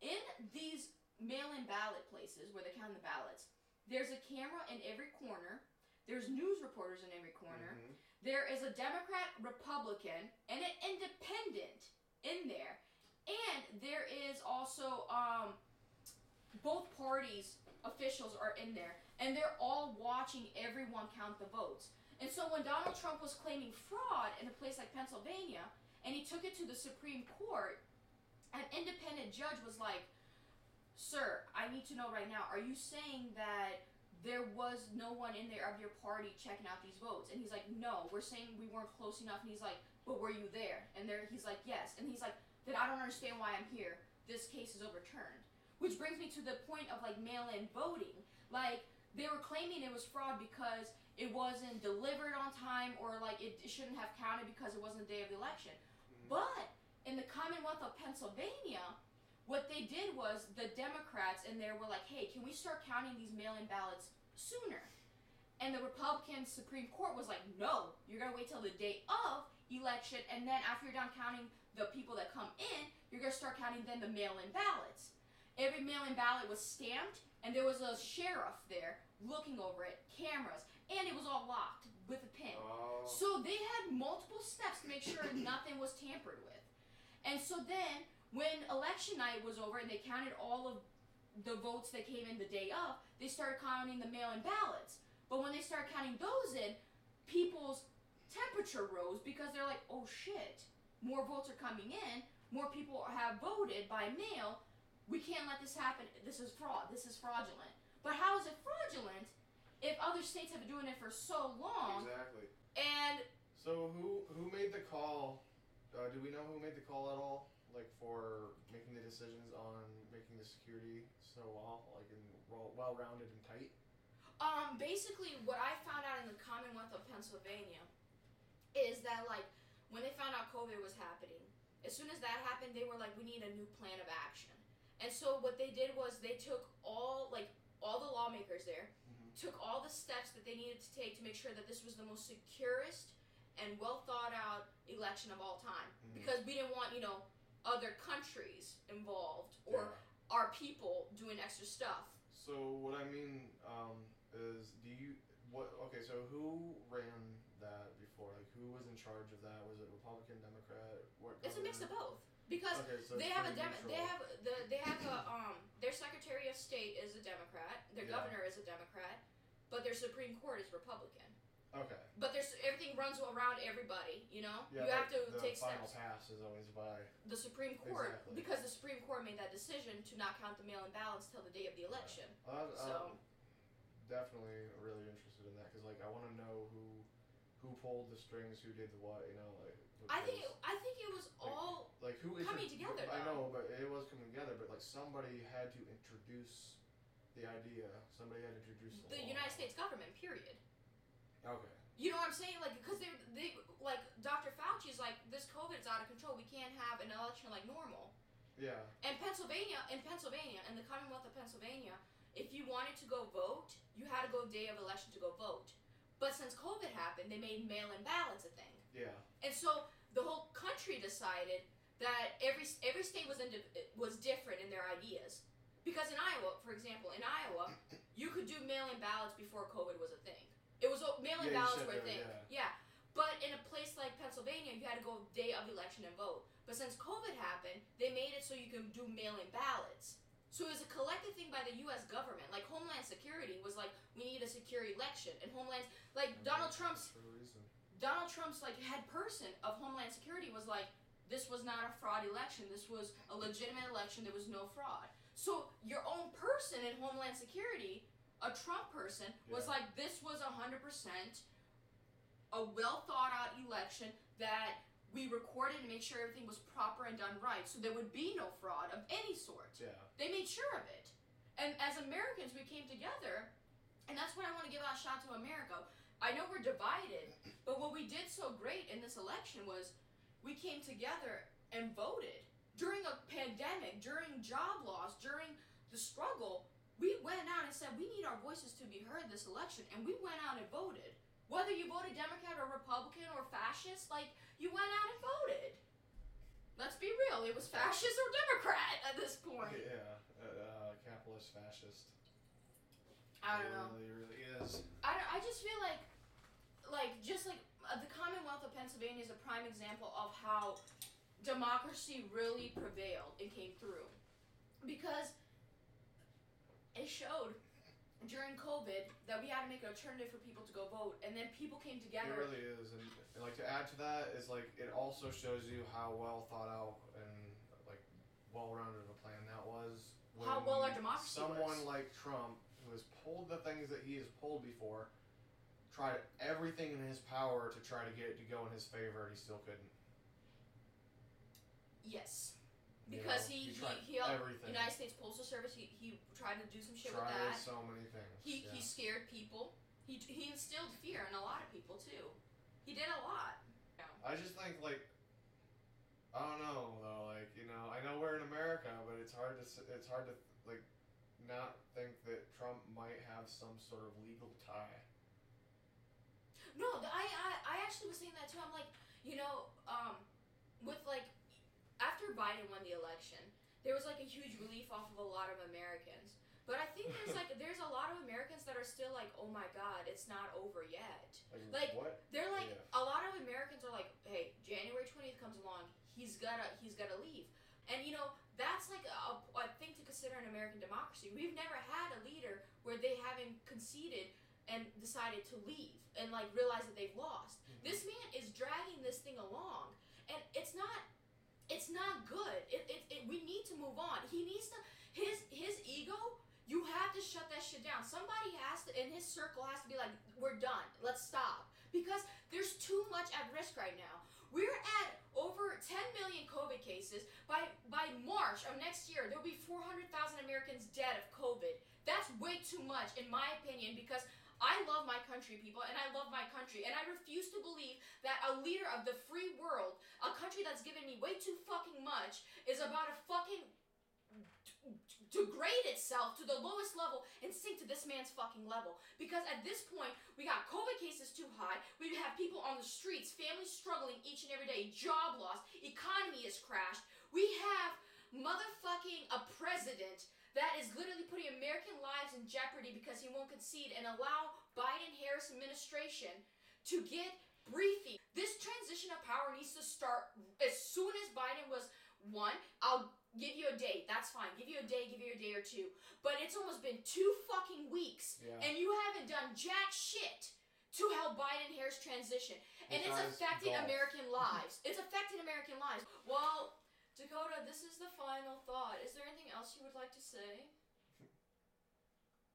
in these mail in ballot places where they count the ballots, there's a camera in every corner, there's news reporters in every corner, Mhm. there is a Democrat, Republican, and an independent in there. And there is also um, both parties officials are in there, and they're all watching everyone count the votes. And so when Donald Trump was claiming fraud in a place like Pennsylvania, and he took it to the Supreme Court, an independent judge was like, "Sir, I need to know right now. Are you saying that?" There was no one in there of your party checking out these votes, and he's like, "No, we're saying we weren't close enough." And he's like, "But were you there?" And there, he's like, "Yes." And he's like, "Then I don't understand why I'm here. This case is overturned." Which brings me to the point of like mail-in voting. Like they were claiming it was fraud because it wasn't delivered on time, or like it, it shouldn't have counted because it wasn't the day of the election. Mm-hmm. But in the Commonwealth of Pennsylvania, what they did was the Democrats in there were like, "Hey, can we start counting these mail-in ballots sooner?" And the Republican Supreme Court was like, "No, you're gonna wait till the day of election, and then after you're done counting the people that come in, you're gonna start counting then the mail-in ballots." Every mail-in ballot was stamped, and there was a sheriff there looking over it, cameras, and it was all locked with a pin. Oh. So they had multiple steps to make sure nothing was tampered with. And so then, when election night was over and they counted all of the votes that came in the day of, they started counting the mail in ballots. But when they started counting those in, people's temperature rose because they're like, oh shit, more votes are coming in, more people have voted by mail. We can't let this happen. This is fraud. This is fraudulent. But how is it fraudulent if other states have been doing it for so long? Exactly. And So who who made the call? Uh, do we know who made the call at all? Like for making the decisions on making the security so well, like and well rounded and tight. um, basically, what I found out in the Commonwealth of Pennsylvania is that like when they found out COVID was happening, as soon as that happened, they were like, we need a new plan of action. And so what they did was they took all like all the lawmakers there, Mhm. took all the steps that they needed to take to make sure that this was the most securest and well thought out election of all time. Mhm. Because we didn't want you know other countries involved or Yeah. our people doing extra stuff. So what I mean um, is, do you what? Okay, so who ran that before? Like who was in charge of that? Was it Republican, Democrat? What? It's a mix of both because Okay, so they have a pretty dem- neutral. they have the they have a um their Secretary of State is a Democrat, their Yeah. governor is a Democrat, but their Supreme Court is Republican. Okay. But there's everything runs around everybody, you know. Yeah, you have to the take final steps. pass is always by. The Supreme Court, Exactly. because the Supreme Court made that decision to not count the mail-in ballots till the day of the election. Uh, So- definitely really interested in that because like I want to know who who pulled the strings, who did the what, you know, like. I think it, I think it was all like who coming together, I know, but it was coming together. But like somebody had to introduce the idea. Somebody had to introduce the, the. United States government. Period. Okay. You know what I'm saying? Like, because they, they, like, Dr. Fauci is like, this COVID is out of control. We can't have an election like normal. Yeah. And Pennsylvania, in Pennsylvania, in the Commonwealth of Pennsylvania, if you wanted to go vote, you had to go day of election to go vote. But since COVID happened, they made mail-in ballots a thing, Yeah. and so the whole country decided that every every state was indi- was different in their ideas. Because in Iowa, for example, in Iowa, you could do mail-in ballots before COVID was a thing. It was mail-in Yeah, ballots were a thing. yeah. But in a place like Pennsylvania, you had to go day of election and vote. But since COVID happened, they made it so you can do mail-in ballots. So it was a collective thing by the U.S. government. Like Homeland Security was like, we need a secure election, and Homeland, like Donald Trump's For a reason. Donald Trump's like head person of Homeland Security was like, this was not a fraud election. This was a legitimate election. There was no fraud. So your own person in Homeland Security, a Trump person, was Yeah. like, this was hundred percent a well thought out election that we recorded and made sure everything was proper and done right. So there would be no fraud of any sort. Yeah. They made sure of it. And as Americans, we came together, and that's what I want to give out a shout to America. I know we're divided, but what we did so great in this election was we came together and voted. During a pandemic, during job loss, during the struggle, we went out and said we need our voices to be heard this election, and we went out and voted. Whether you voted Democrat or Republican or fascist, like you went out and voted. Let's be real, it was fascist or Democrat at this point. Yeah. Uh, uh, capitalist fascist. I don't know. really, really is. I, don't, I just feel like, like, just like uh, the Commonwealth of Pennsylvania is a prime example of how democracy really prevailed and came through. Because it showed during COVID that we had to make an alternative for people to go vote, and then people came together. It really is, and, and like to add to that is like it also shows you how well thought out and like well rounded of a plan that was. How well our democracy Someone was. like Trump, who has pulled the things that he has pulled before, tried everything in his power to try to get it to go in his favor, and he still couldn't. yes. You Because know, he, he he, tried he, helped everything. United States Postal Service, he, he tried to do some shit tried with that. so many things. He, yeah. he scared people. He, he instilled fear in a lot of people too. He did a lot. I just think like I don't know though. Like you know, I know we're in America, but it's hard to s- it's hard to like not think that Trump might have some sort of legal tie. No, I, I I actually was saying that too. I'm like, you know, um, with like after Biden won the election, there was like a huge relief off of a lot of Americans. But I think there's like there's a lot of Americans that are still like, oh my God, it's not over yet. Like, Like, what? They're like Yeah. a lot of Americans are like, hey, January twentieth comes along, he's gotta he's gotta leave, and you know that's like a, a thing to consider in American democracy. We've never had a leader where they haven't conceded and decided to leave and like realize that they've lost. Mhm. This man is dragging this thing along, and it's not it's not good. It, it, it we need to move on. He needs to his his ego. You have to shut that shit down. Somebody has to in his circle has to be like, we're done. Let's stop because there's too much at risk right now. We're at over 10 million COVID cases. By by March of next year, there'll be 400,000 Americans dead of COVID. That's way too much, in my opinion, because I love my country, people, and I love my country, and I refuse to believe that a leader of the free world, a country that's given me way too fucking much, is about to fucking degrade itself to the lowest level and sink to this man's fucking level. Because at this point, we got COVID cases too high. We have people on the streets, families struggling each and every day, job loss, economy is crashed. We have motherfucking a president that is literally putting American lives in jeopardy because he won't concede and allow Biden Harris administration to get briefing. This transition of power needs to start as soon as Biden was won. I'll give you a date. That's fine. Give you a day, give you a day or two. But it's almost been two fucking weeks Yeah. and you haven't done jack shit to help Biden Harris transition. And it's affecting golf. American lives. It's affecting American lives. Well, Dakota, this is the final thought. Is there anything else you would like to say?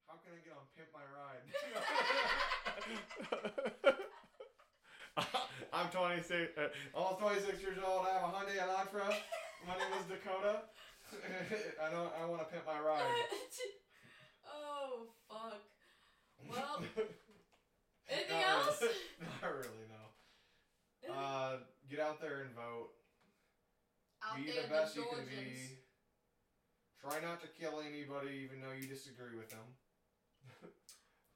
How can I get on Pimp My Ride? I'm 26, uh, almost 26 years old. I have a Hyundai Elantra. My name is Dakota. I know I want to pimp my ride. oh fuck. Well, anything Not else? really- Not really, no. Uh, get out there and vote. Out be there, the best you can be. Try not to kill anybody, even though you disagree with them.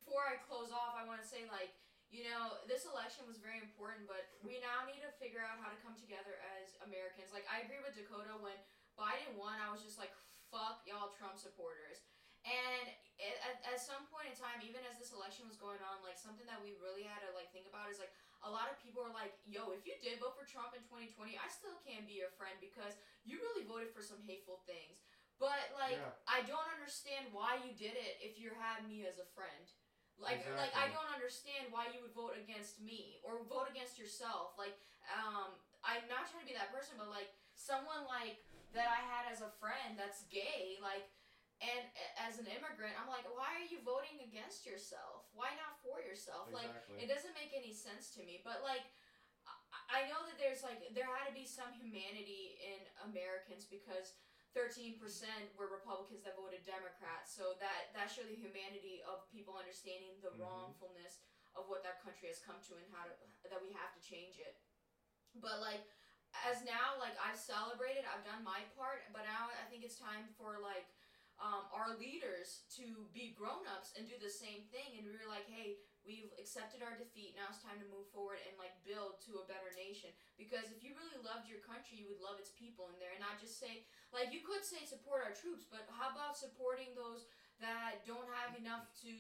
Before I close off, I want to say like. You know, this election was very important, but we now need to figure out how to come together as Americans. Like, I agree with Dakota when Biden won, I was just like, fuck y'all Trump supporters. And at, at some point in time, even as this election was going on, like something that we really had to like think about is like a lot of people are like, "Yo, if you did vote for Trump in 2020, I still can't be your friend because you really voted for some hateful things." But like, Yeah. I don't understand why you did it if you had me as a friend. Like, like I don't understand why you would vote against me or vote against yourself. Like, um, I'm not trying to be that person, but like someone like that I had as a friend that's gay, like, and as an immigrant, I'm like, why are you voting against yourself? Why not for yourself? Like, it doesn't make any sense to me. But like, I- know that there's like there had to be some humanity in Americans because 13% were Republicans that voted Democrat. So that that showed the humanity of people understanding the Mhm. wrongfulness of what that country has come to and how to that we have to change it. But like as now like I've celebrated, I've done my part, but now I think it's time for like um, our leaders to be grown-ups and do the same thing and we were like, hey, we've accepted our defeat. Now it's time to move forward and like build to a better nation. Because if you really loved your country, you would love its people in there and not just say like you could say support our troops, but how about supporting those that don't have enough to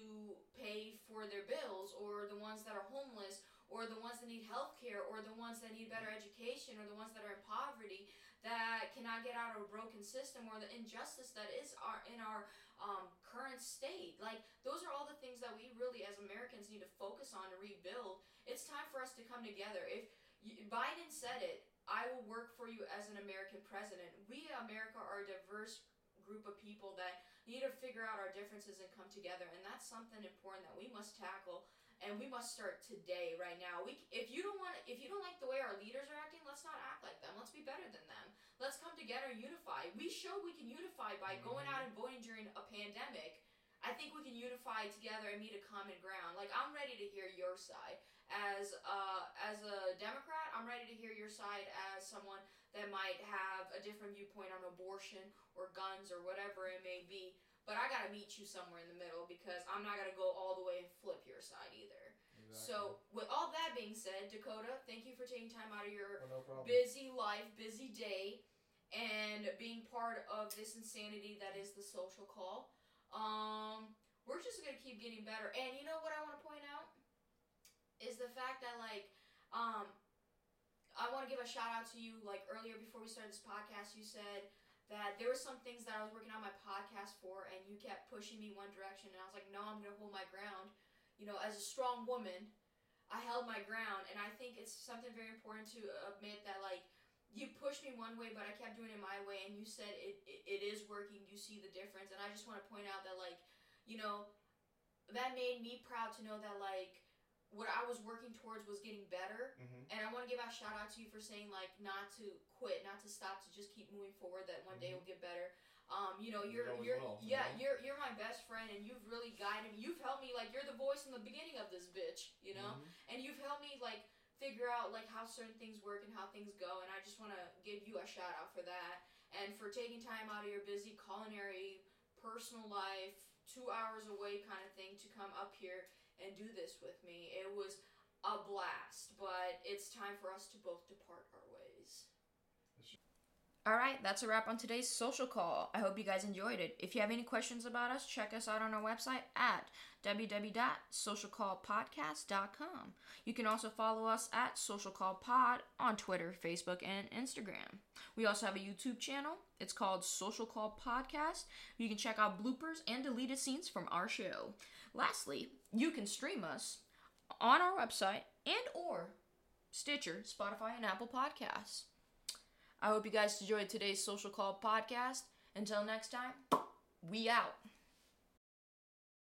pay for their bills or the ones that are homeless or the ones that need health care or the ones that need better education or the ones that are in poverty that cannot get out of a broken system or the injustice that is our in our um, current state. Like those are all the things that we really as americans need to focus on to rebuild. It's time for us to come together. If you, biden said it i will work for you as an american president. We america are a diverse group of people that need to figure out our differences and come together and that's something important that we must tackle and we must start today right now. We if you don't want if you don't like the way our leaders are acting let's not act like them. Let's be better than them. Let's come together and unify. We show we can unify by going out and voting during a pandemic. I think we can unify together and meet a common ground. Like i'm ready to hear your side. As uh as a democrat i'm ready to hear your side as someone that might have a different viewpoint on abortion or guns or whatever it may be but I gotta meet you somewhere in the middle because I'm not gonna go all the way and flip your side either. Exactly. So, with all that being said, Dakota, thank you for taking time out of your Oh, no busy life, busy day, and being part of this insanity that is the social call. Um, we're just gonna keep getting better. And you know what I want to point out is the fact that like, um, I want to give a shout out to you. Like earlier before we started this podcast, you said that there were some things that I was working on my podcast for, and you kept pushing me one direction, and I was like, no, I'm gonna hold my ground. You know, as a strong woman, I held my ground, and I think it's something very important to admit that like you pushed me one way, but I kept doing it my way, and you said it, it, it is working. You see the difference, and I just want to point out that like, you know, that made me proud to know that like what I was working towards was getting better, hmm and I want to give a shout out to you for saying like not to quit, not to stop, to just keep moving forward. That one day Mhm. will get better. Um, you know, You you're you're you yeah, know? you're you're my best friend, and you've really guided me. You've helped me like you're the voice in the beginning of this bitch, you know, Mm-hmm. and you've helped me like figure out like how certain things work and how things go. And I just want to give you a shout out for that and for taking time out of your busy culinary personal life, two hours away kind of thing to come up here and do this with me. It was a blast, but it's time for us to both depart our ways. All right, that's a wrap on today's social call. I hope you guys enjoyed it. If you have any questions about us, check us out on our website at www.socialcallpodcast.com. You can also follow us at Social Call Pod on Twitter, Facebook, and Instagram. We also have a YouTube channel. It's called Social Call Podcast. You can check out bloopers and deleted scenes from our show. Lastly, you can stream us on our website and or Stitcher, Spotify, and Apple Podcasts. I hope you guys enjoyed today's Social Call podcast. Until next time, we out.